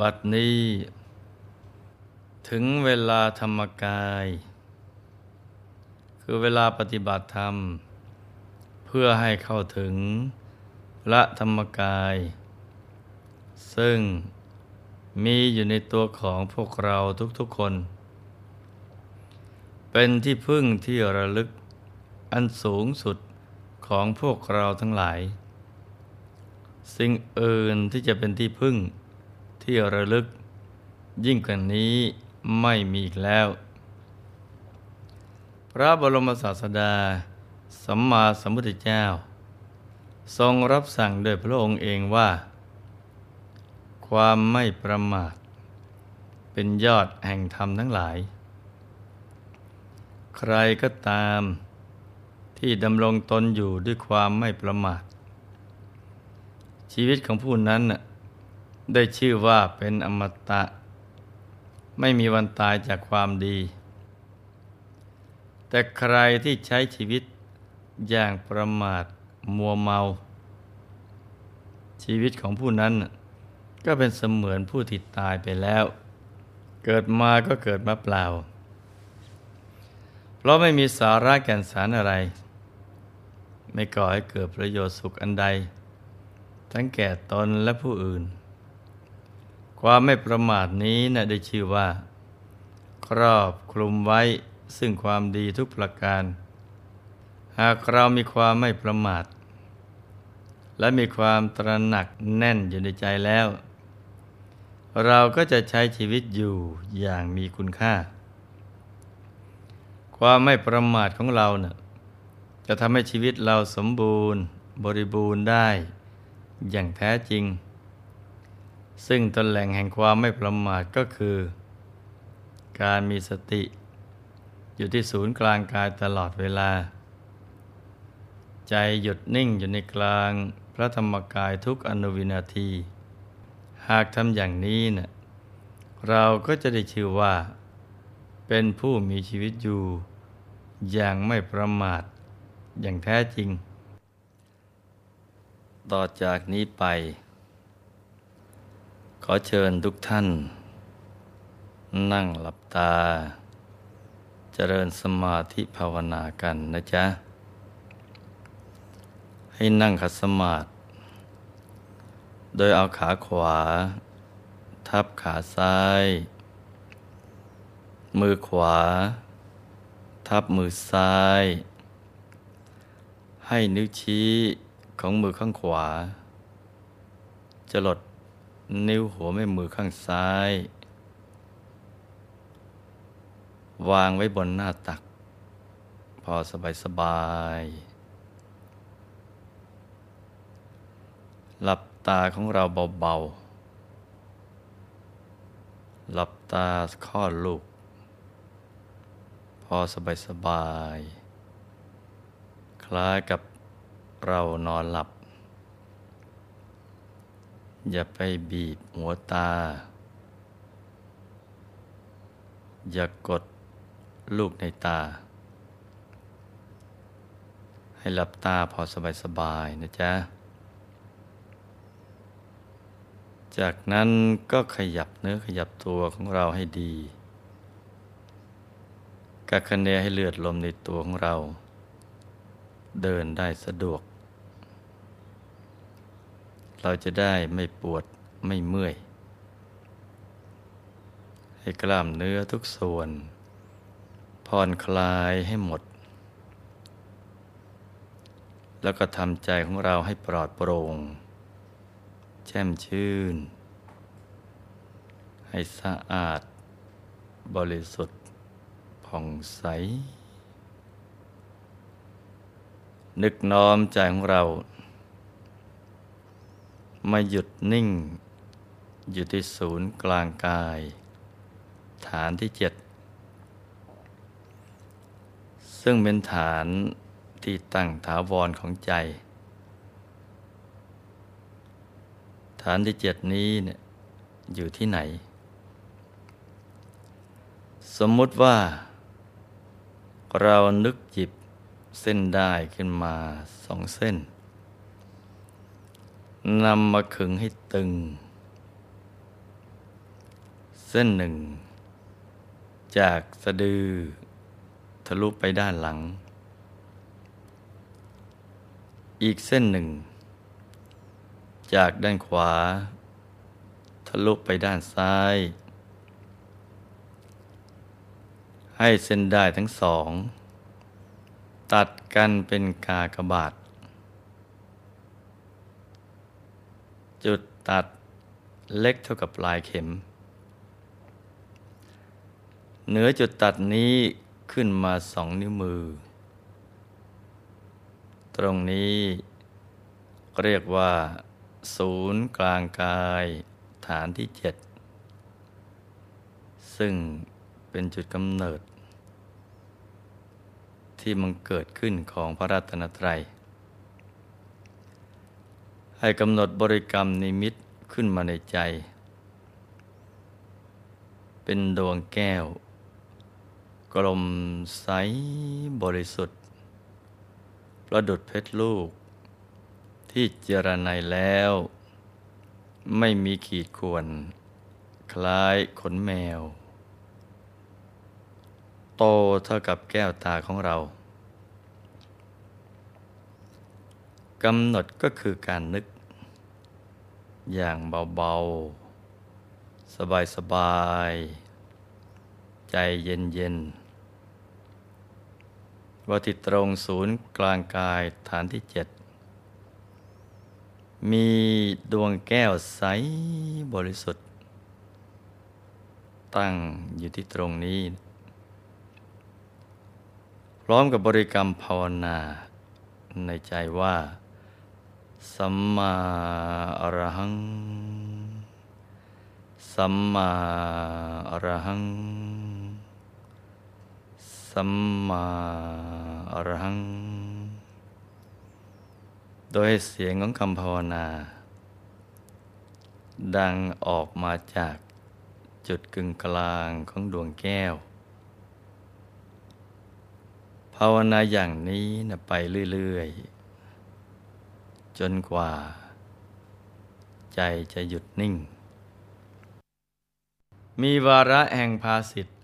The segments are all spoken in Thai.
บัดนี้ ถึงเวลาธรรมกาย คือเวลาปฏิบัติธรรม เพื่อให้เข้าถึงพระธรรมกาย ซึ่งมีอยู่ในตัวของพวกเราทุกๆคน เป็นที่พึ่งที่ระลึกอันสูงสุดของพวกเราทั้งหลาย สิ่งอื่นที่จะเป็นที่พึ่ง ที่ระลึก ยิ่งกว่านี้ไม่มีอีกแล้ว พระบรมศาสดา สัมมาสัมพุทธเจ้า ทรงรับสั่งโดยพระองค์เองว่า ความไม่ประมาท เป็นยอดแห่งธรรมทั้งหลาย ใครก็ตามที่ดำรงตนอยู่ด้วยความไม่ประมาท ชีวิตของผู้นั้น ได้ชื่อว่าเป็นอมตะ ไม่มีวันตายจากความดี แต่ใครที่ใช้ชีวิตอย่างประมาทมัวเมา ชีวิตของผู้นั้น ก็เป็นเสมือนผู้ที่ตายไปแล้ว เกิดมาก็เกิดมาเปล่า เพราะไม่มีสาระแก่นสารอะไร ไม่ก่อให้เกิดประโยชน์สุขอันใด ทั้งแก่ตนและผู้อื่น ความไม่ประมาทนี้นะได้ชื่อว่า ครอบคลุมไว้ซึ่งความดีทุกประการ หากเรามีความไม่ประมาท และมีความตระหนักแน่นอยู่ในใจแล้ว เราก็จะใช้ชีวิตอยู่อย่างมีคุณค่า ความไม่ประมาทของเราเนะ่ยจะทำให้ชีวิตเราสมบูรณ์บริบูรณ์ได้ อย่างแท้จริง ซึ่งต้นแหล่งแห่งความไม่ประมาทก็คือ การมีสติ อยู่ที่ศูนย์กลางกายตลอดเวลา ใจหยุดนิ่งอยู่ในกลางพระธรรมกายทุกอนุวินาที หากทำอย่างนี้เนะ่ยเราก็จะได้ชื่อว่า เป็นผู้มีชีวิตอยู่ อย่างไม่ประมาทอย่างแท้จริง ต่อจากนี้ไป ขอเชิญทุกท่าน นั่งหลับตา เจริญสมาธิภาวนากันนะจ๊ะ ให้นั่งขัดสมาธิโดยเอาขาขวา ทับขาซ้าย มือขวา ทับมือซ้าย ให้นิ้วชี้ของมือข้างขวา จะหลด นิ้วหัวแม่มือข้างซ้าย วางไว้บนหน้าตัก พอสบายสบาย หลับตาของเราเบาๆ หลับตาข้อลูก พอสบายสบาย คล้ายกับเรานอนหลับ อย่าไปบีบหัวตา อย่ากดลูกในตา ให้หลับตาพอสบายๆนะจ๊ะ จากนั้นก็ขยับเนื้อขยับตัวของเราให้ดีกักคะเนให้เลือดลมในตัวของเรา เดินได้สะดวก เราจะได้ไม่ปวดไม่เมื่อย ให้กล้ามเนื้อทุกส่วน ผ่อนคลายให้หมด แล้วก็ทำใจของเราให้ปลอดโปร่ง แช่มชื่น ให้สะอาด บริสุทธิ์ผ่องใส นึกน้อมใจของเรา มาหยุดนิ่ง อยู่ที่ศูนย์กลางกาย ฐานที่เจ็ดซึ่งเป็นฐานที่ตั้งถาวรของใจ ฐานที่เจ็ดนี้เนี่ยอยู่ที่ไหน สมมุติว่า เรานึกจิบเส้นได้ขึ้นมาสองเส้น นำมาขึงให้ตึง เส้นหนึ่ง จากสะดือ ทะลุไปด้านหลัง อีกเส้นหนึ่ง จากด้านขวา ทะลุไปด้านซ้าย ให้เส้นได้ทั้งสอง ตัดกันเป็นกากบาท จุดตัดเล็กเท่ากับปลายเข็ม เหนือจุดตัดนี้ขึ้นมาสองนิ้วมือ ตรงนี้เรียกว่า ศูนย์กลางกายฐานที่เจ็ดซึ่งเป็นจุดกำเนิด ที่มันเกิดขึ้นของพระรัตนตรัย ให้กำหนดบริกรรมนิมิตขึ้นมาในใจ เป็นดวงแก้ว กลมใสบริสุทธิ์ ประดุดเพชรลูก ที่เจรไนแล้ว ไม่มีขีดข่วน คล้ายขนแมว โตเท่ากับแก้วตาของเรากำหนดก็คือการนึก อย่างเบาๆ สบายๆ ใจเย็นๆว่าที่ตรงศูนย์กลางกายฐานที่เจ็ดมีดวงแก้วใสบริสุทธิ์ ตั้งอยู่ที่ตรงนี้ พร้อมกับบริกรรมภาวนาในใจว่า สัมมาอรหัง สัมมาอรหัง สัมมาอรหัง โดยเสียงของคำภาวนา ดังออกมาจากจุดกึ่งกลางของดวงแก้ว ภาวนาอย่างนี้นะไปเรื่อย ๆ จนกว่า ใจจะหยุดนิ่ง มีวาระแห่งภาสิทธิ์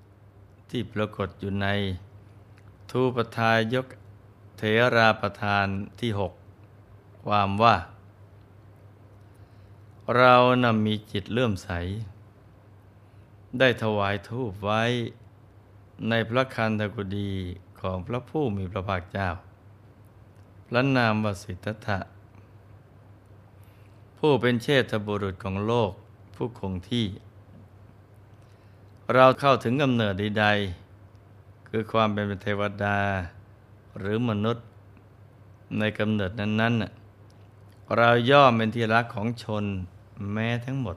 ที่ปรากฏอยู่ใน ทูปทายกเถราประธานที่หกความว่า เรานำมีจิตเลื่อมใส ได้ถวายทูปไว้ในพระคันธกุฎีของพระผู้มีพระภาคเจ้า พระนามวสิทธะ ผู้เป็นเชษฐบุรุษของโลกผู้คงที่ เราเข้าถึงกำเนิดใดๆคือความเป็นเทวดา หรือมนุษย์ในกำเนิดนั้นๆ เราย่อมเป็นที่รักของชนแม้ทั้งหมด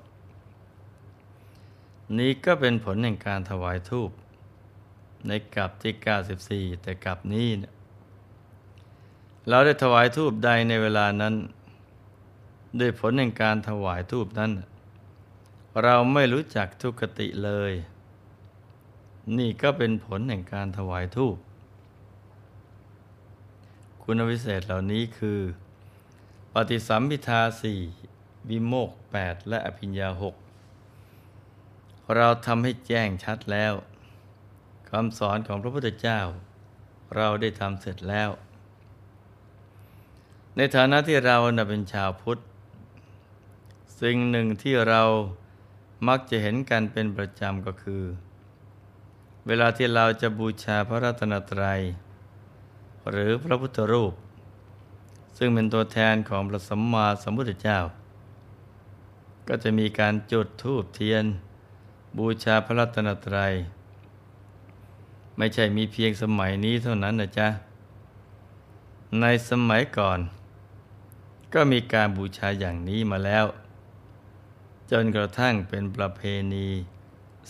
นี้ก็เป็นผลแห่งการถวายทูปในกับที่ 94 แต่กับนี้ เราได้ถวายทูปใดในเวลานั้น ด้วยผลแห่งการถวายทูปนั้น เราไม่รู้จักทุกขติเลย นี่ก็เป็นผลแห่งการถวายทูปคุณวิเศษเหล่านี้คือ ปฏิสัมพิทาสี่วิโมกแปดและอภิญญาหกเราทำให้แจ้งชัดแล้วคำสอนของพระพุทธเจ้า เราได้ทำเสร็จแล้ว ในฐานะที่เราเป็นชาวพุทธ สิ่งหนึ่งที่เรามักจะเห็นกันเป็นประจำก็คือ เวลาที่เราจะบูชาพระรัตนตรัย หรือพระพุทธรูป ซึ่งเป็นตัวแทนของพระสัมมาสัมพุทธเจ้า ก็จะมีการจุดธูปเทียน บูชาพระรัตนตรัย ไม่ใช่มีเพียงสมัยนี้เท่านั้นนะจ๊ะ ในสมัยก่อน ก็มีการบูชาอย่างนี้มาแล้ว จนกระทั่งเป็นประเพณี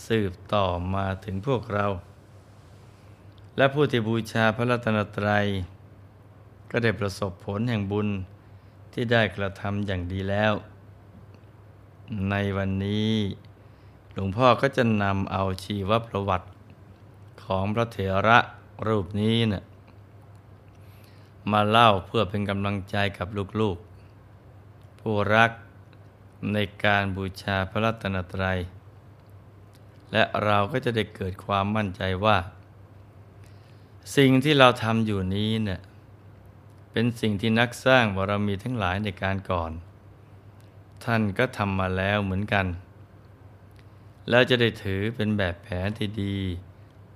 สืบต่อมาถึงพวกเรา และผู้ที่บูชาพระรัตนตรัย ก็ได้ประสบผลแห่งบุญที่ได้กระทำอย่างดีแล้ว ในวันนี้ หลวงพ่อก็จะนำเอาชีวประวัติของพระเถระรูปนี้นะ่ะมาเล่าเพื่อเป็นกำลังใจกับลูกๆ ผู้รัก ในการบูชาพระรัตนตรัย และเราก็จะได้เกิดความมั่นใจว่า สิ่งที่เราทำอยู่นี้เนี่ยเป็นสิ่งที่นักสร้างบารมีทั้งหลายในการก่อน ท่านก็ทำมาแล้วเหมือนกัน แล้วจะได้ถือเป็นแบบแผนที่ดี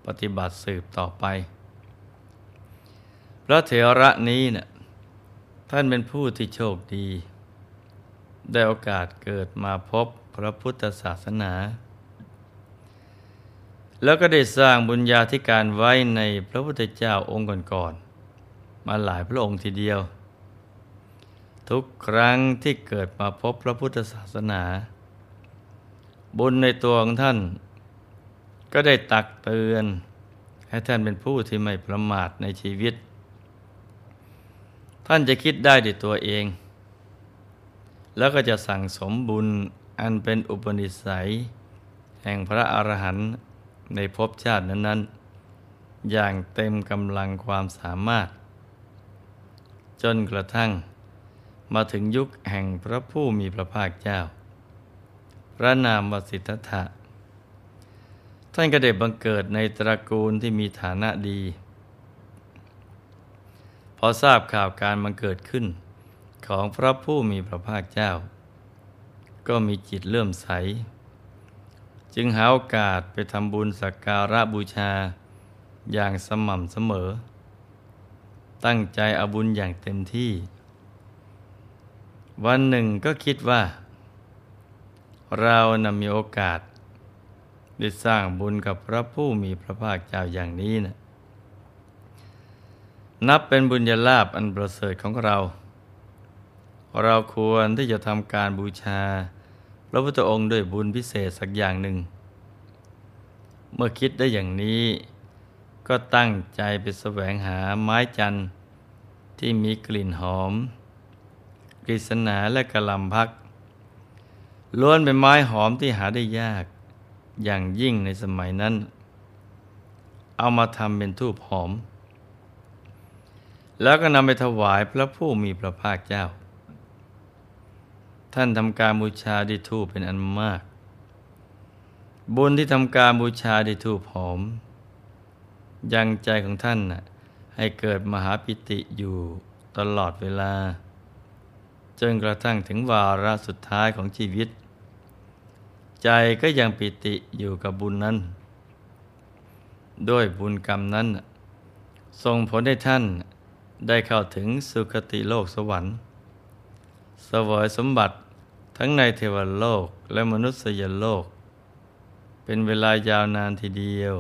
ปฏิบัติสืบต่อไป พระเถระนี้เนะ่ยท่านเป็นผู้ที่โชคดี ได้โอกาสเกิดมาพบพระพุทธศาสนา แล้วก็ได้สร้างบุญญาธิการไว้ในพระพุทธเจ้าองค์ก่อนๆมาหลายพระองค์ทีเดียว ทุกครั้งที่เกิดมาพบพระพุทธศาสนา บุญในตัวของท่าน ก็ได้ตักเตือนให้ท่านเป็นผู้ที่ไม่ประมาทในชีวิต ท่านจะคิดได้ด้วยตัวเอง แล้วก็จะสั่งสมบุญอันเป็นอุปนิสัย แห่งพระอรหันต์ในภพชาตินั้น ๆ อย่างเต็มกำลังความสามารถ จนกระทั่ง มาถึงยุคแห่งพระผู้มีพระภาคเจ้า พระนามวสิทธัตถะท่านก็ได้บังเกิดในตระกูลที่มีฐานะดี พอทราบข่าวการบังเกิดขึ้น ของพระผู้มีพระภาคเจ้า ก็มีจิตเลื่อมใส จึงหาโอกาสไปทำบุญสักการะบูชาอย่างสม่ำเสมอ ตั้งใจอาบุญอย่างเต็มที่ วันหนึ่งก็คิดว่า เรานำมีโอกาส ได้สร้างบุญกับพระผู้มีพระภาคเจ้าอย่างนี้นะนับเป็นบุญญาลาภอันประเสริฐของเรา เราควรที่จะทำการบูชา พระพุทธองค์ด้วยบุญพิเศษสักอย่างหนึ่ง เมื่อคิดได้อย่างนี้ ก็ตั้งใจไปแสวงหาไม้จันทร์ที่มีกลิ่นหอม กฤษณาและกระลำพัก ล้วนเป็นไม้หอมที่หาได้ยากอย่างยิ่งในสมัยนั้น เอามาทำเป็นทูบหอม แล้วก็นำไปถวายพระผู้มีพระภาคเจ้า ท่านทำการบูชาด้วยทูบเป็นอันมาก บุญที่ทำการบูชาด้วยทูบหอม ยังใจของท่านน่ะให้เกิดมหาปิติอยู่ตลอดเวลา จนกระทั่งถึงวาระสุดท้ายของชีวิต ใจก็ยังปิติอยู่กับบุญนั้น ด้วยบุญกรรมนั้นส่งผลให้ท่านได้เข้าถึงสุคติโลกสวรรค์สวยสมบัติ ทั้งในเทวโลกและมนุษยโลก เป็นเวลายาวนานทีเดียว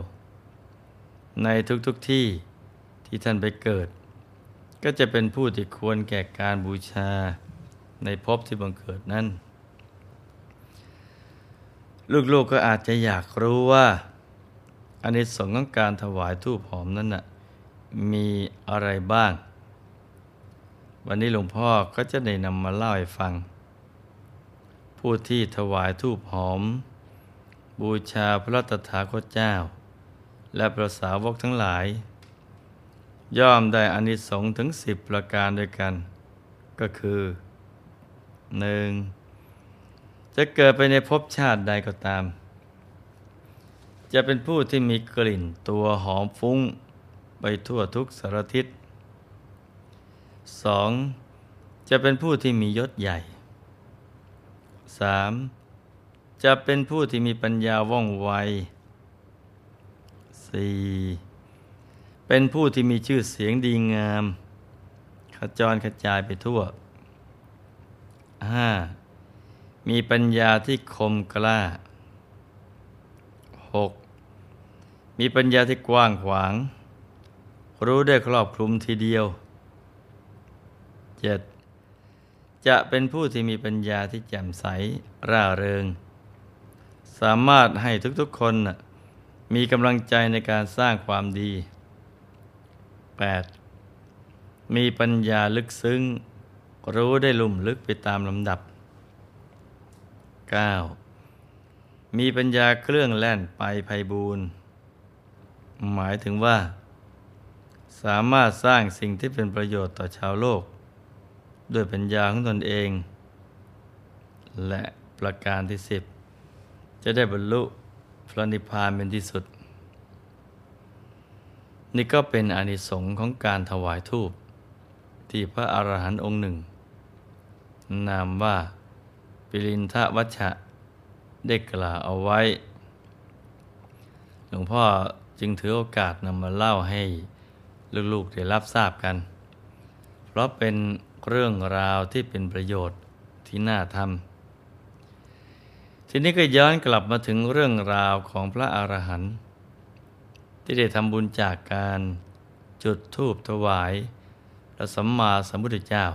ในทุกๆทที่ที่ท่านไปเกิด ก็จะเป็นผู้ที่ควรแก่การบูชาในภพที่บังเกิดนั้น ลูกๆกก็อาจจะอยากรู้ว่าอานิสงส์ของการถวายทูปหอมนั้นนะ่ะมีอะไรบ้าง วันนี้หลวงพ่อก็จะได้นำมาเล่าให้ฟัง ผู้ที่ถวายทูปหอม บูชาพระตถาคตเจ้า และพระสาวกทั้งหลาย ย่อมได้อานิสงส์ถึงสิบประการด้วยกัน ก็คือหนึ่งจะเกิดไปในภพชาติใดก็ตาม จะเป็นผู้ที่มีกลิ่นตัวหอมฟุ้ง ไปทั่วทุกสารทิศสองจะเป็นผู้ที่มียศใหญ่ สามจะเป็นผู้ที่มีปัญญาว่องไวสี่เป็นผู้ที่มีชื่อเสียงดีงาม ขจรกระจายไปทั่วห้ามีปัญญาที่คมกล้า 6. มีปัญญาที่กว้างขวาง รู้ได้ครอบคลุมทีเดียว 7. จะเป็นผู้ที่มีปัญญาที่แจ่มใสร่าเริง สามารถให้ทุกๆคนมีกำลังใจในการสร้างความดี 8. มีปัญญาลึกซึ้ง รู้ได้ลุ่มลึกไปตามลำดับ 9. มีปัญญาเครื่องแล่นไปภัยบูรณ์หมายถึงว่า สามารถสร้างสิ่งที่เป็นประโยชน์ต่อชาวโลก ด้วยปัญญาของตนเอง และประการที่สิบจะได้บรรลุพระนิพพานเป็นที่สุด นี่ก็เป็นอนิสงค์ของการถวายทูปที่พระอรหันต์องค์หนึ่ง นามว่าปิรินทวัชชะได้กล่าวเอาไว้ หลวงพ่อจึงถือโอกาสนำมาเล่าให้ลูกๆได้รับทราบกัน เพราะเป็น เรื่องราวที่เป็นประโยชน์ที่น่าทำทีนี้ก็ย้อนกลับมาถึงเรื่องราวของพระอรหันต์ที่ได้ทำบุญจากการจุดธูปถวายพระสัมมาสัมพุทธเจ้า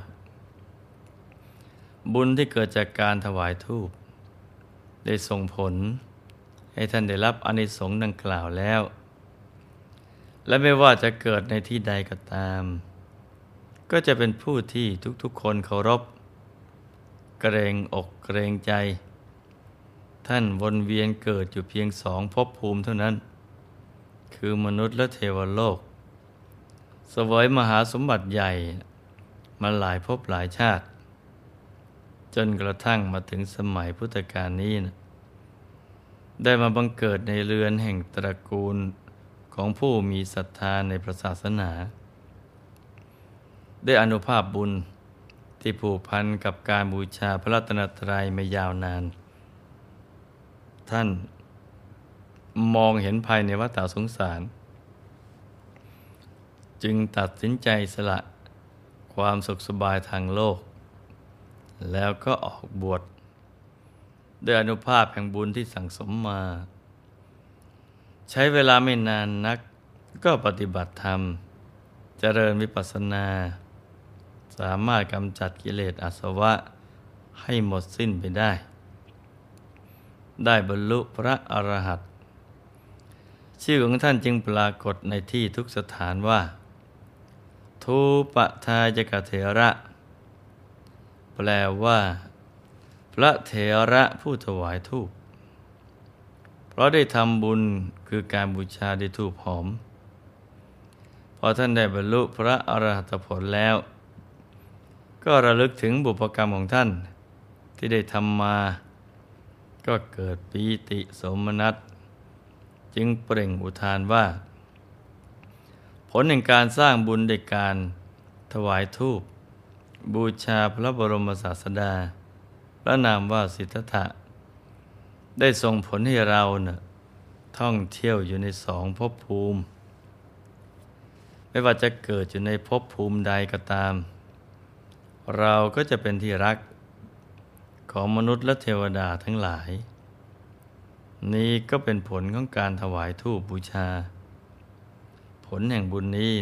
บุญที่เกิดจากการถวายธูปได้ส่งผล ให้ท่านได้รับอนิสงส์ดังกล่าวแล้ว และไม่ว่าจะเกิดในที่ใดก็ตาม ก็จะเป็นผู้ที่ทุกๆคนเคารพ เกรงอกเกรงใจ ท่านวนเวียนเกิดอยู่เพียงสองภพภูมิเท่านั้น คือมนุษย์และเทวโลก สวยมหาสมบัติใหญ่มาหลายภพหลายชาติ จนกระทั่งมาถึงสมัยพุทธกาลนี้นะได้มาบังเกิดในเรือนแห่งตระกูลของผู้มีศรัทธาในพระศาสนา ได้อนุภาพบุญที่ผูกพันกับการบูชาพระรัตนตรัยมายาวนาน ท่านมองเห็นภายในวัฏสงสาร จึงตัดสินใจสละความสุขสบายทางโลก แล้วก็ออกบวชด้วยอนุภาพแห่งบุญที่สั่งสมมา ใช้เวลาไม่นานนักก็ปฏิบัติธรรม เจริญวิปัสสนา สามารถกำจัดกิเลสอาสวะให้หมดสิ้นไปได้ ได้บรรลุพระอรหันต์ชื่อของท่านจึงปรากฏในที่ทุกสถานว่า ทูปทายกเถระ แปลว่า พระเถระผู้ถวายทูปเพราะได้ทำบุญคือการบูชาด้วยทูปหอม พอท่านได้บรรลุพระอรหัตผลแล้ว ก็ระลึกถึงบุพกรรมของท่าน ที่ได้ทำมา ก็เกิดปีติสมนัตจึงเปล่งอุทานว่า ผลแห่งการสร้างบุญในการถวายทูปบูชาพระบรมศาสดา พระนามว่าสิทธัตถะได้ส่งผลให้เราเนะ่ะท่องเที่ยวอยู่ในสองภพภูมิ ไม่ว่าจะเกิดอยู่ในภพภูมิใดก็ตาม เราก็จะเป็นที่รักของมนุษย์และเทวดาทั้งหลาย นี้ก็เป็นผลของการถวายทูปบูชา ผลแห่งบุญนี้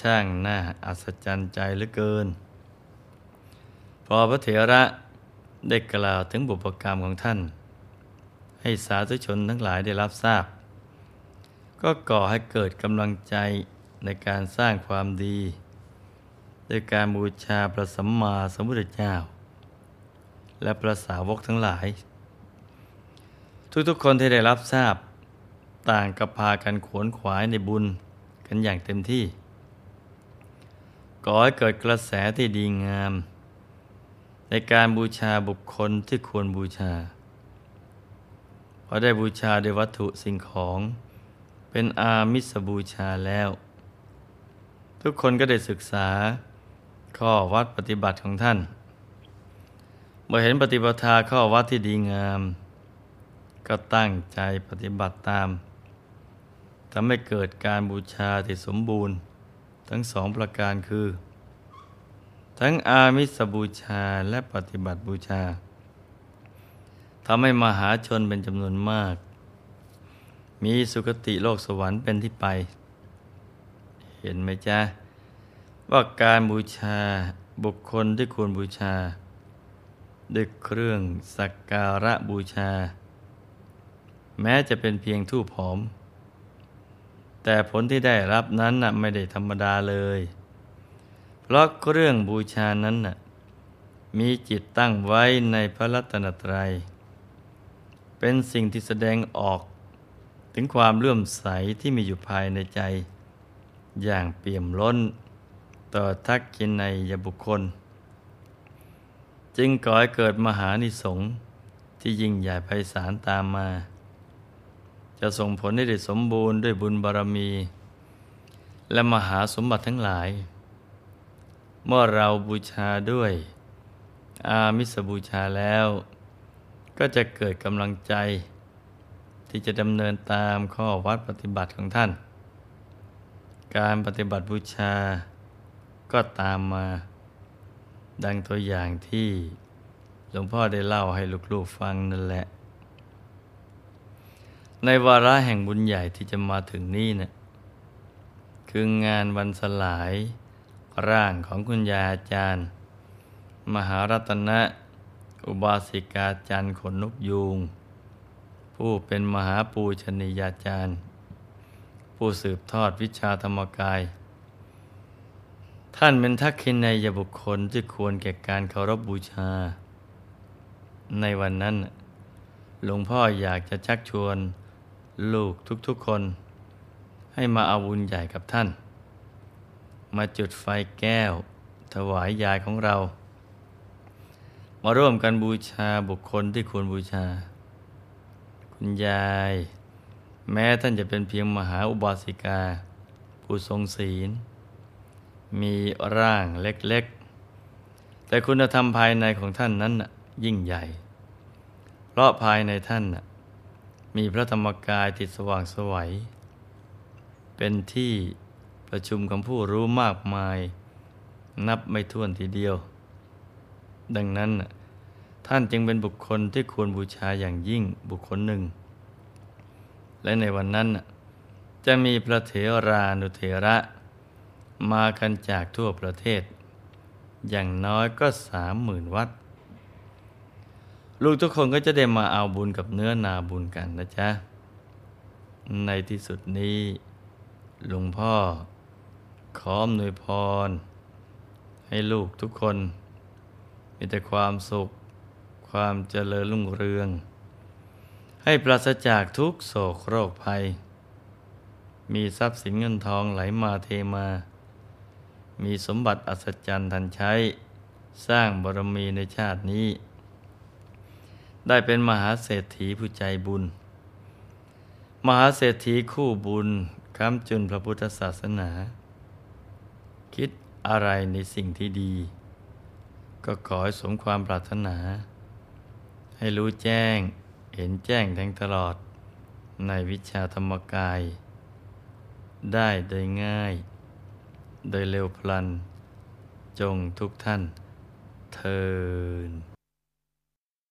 ช่างน่าอัศจรรย์ใจเหลือเกิน พอพระเถระได้กล่าวถึงบุพกรรมของท่าน ให้สาธุชนทั้งหลายได้รับทราบ ก็ก่อให้เกิดกำลังใจในการสร้างความดี ด้วยการบูชาพระสัมมาสัมพุทธเจ้า และพระสาวกทั้งหลาย ทุกๆคนที่ได้รับทราบ ต่างกับพากันขวนขวายในบุญกันอย่างเต็มที่ก่อให้เกิดกระแสที่ดีงาม ในการบูชาบุคคลที่ควรบูชาพอได้บูชาด้วยวัตถุสิ่งของ เป็นอามิสบูชาแล้ว ทุกคนก็ได้ศึกษา ข้อวัดปฏิบัติของท่าน เมื่อเห็นปฏิบัติข้อวัดที่ดีงาม ก็ตั้งใจปฏิบัติตามทำให้เกิดการบูชาที่สมบูรณ์ ทั้งสองประการคือ ทั้งอามิสบูชาและปฏิบัติบูชาทำให้มหาชนเป็นจำนวนมาก มีสุคติโลกสวรรค์เป็นที่ไป เห็นไหมจ๊ะ ว่าการบูชาบุคคลที่ควรบูชา ด้วยเครื่องสักการะบูชา แม้จะเป็นเพียงทูปหอม แต่ผลที่ได้รับนั้นน่ะไม่ได้ธรรมดาเลย เพราะเรื่องบูชานั้นน่ะมีจิตตั้งไว้ในพระรัตนตรัย เป็นสิ่งที่แสดงออกถึงความเลื่อมใสที่มีอยู่ภายในใจ อย่างเปี่ยมล้น ต่อทักกินในยบุคคล จึงก่อให้เกิดมหานิสงที่ยิ่งใหญ่ไพศาลตามมา จะส่งผลให้ได้สมบูรณ์ด้วยบุญบารมี และมหาสมบัติทั้งหลาย เมื่อเราบูชาด้วย อามิสบูชาแล้ว ก็จะเกิดกำลังใจ ที่จะดำเนินตามข้อวัดปฏิบัติของท่าน การปฏิบัติบูชา ก็ตามมา ดังตัวอย่างที่หลวงพ่อได้เล่าให้ลูกๆฟังนั่นแหละ ในวาระแห่งบุญใหญ่ที่จะมาถึงนี่นะ่ะคืองานวันสลายร่างของคุณยาอาจารย์ มหารัตนะ อุบาสิกาจารย์ขนนกยูง ผู้เป็นมหาปูชนียาจารย์ ผู้สืบทอดวิชาธรรมกาย ท่านเป็นทักษิณในยบุคคลที่ควรแก่การเคารพบบูชา ในวันนั้น หลวงพ่ออยากจะชักชวน ลูกทุกๆคน ให้มาอาบุญใหญ่กับท่าน มาจุดไฟแก้ว ถวายยายของเรา มาร่วมกันบูชาบุคคลที่ควรบูชา คุณยาย แม้ท่านจะเป็นเพียงมหาอุบาสิกา ผู้ทรงศีล มีร่างเล็กๆ แต่คุณธรรมภายในของท่านนั้นยิ่งใหญ่ เพราะภายในท่านมีพระธรรมกายติดสว่างสวัย เป็นที่ประชุมของผู้รู้มากมาย นับไม่ถ้วนทีเดียว ดังนั้นท่านจึงเป็นบุคคลที่ควรบูชาอย่างยิ่งบุคคลหนึ่ง และในวันนั้นจะมีพระเถรานุเถระ มากันจากทั่วประเทศ อย่างน้อยก็สามหมื่นวัด ลูกทุกคนก็จะได้มาเอาบุญกับเนื้อนาบุญกันนะจ๊ะ ในที่สุดนี้ หลวงพ่อ ขออำนวยพร ให้ลูกทุกคน มีแต่ความสุข ความเจริญรุ่งเรือง ให้ปราศจากทุกโศกโรคภัยมีทรัพย์สินเงินทองไหลมาเทมา มีสมบัติอัศจรรย์ทันใช้ สร้างบารมีในชาตินี้ ได้เป็นมหาเศรษฐีผู้ใจบุญ มหาเศรษฐีคู่บุญค้ำจุนพระพุทธศาสนา คิดอะไรในสิ่งที่ดี ก็ขอให้สมความปรารถนา ให้รู้แจ้งเห็นแจ้งแทงตลอดในวิชาธรรมกาย ได้โดยง่าย โดยเร็วพลัน จงทุกท่านเทิน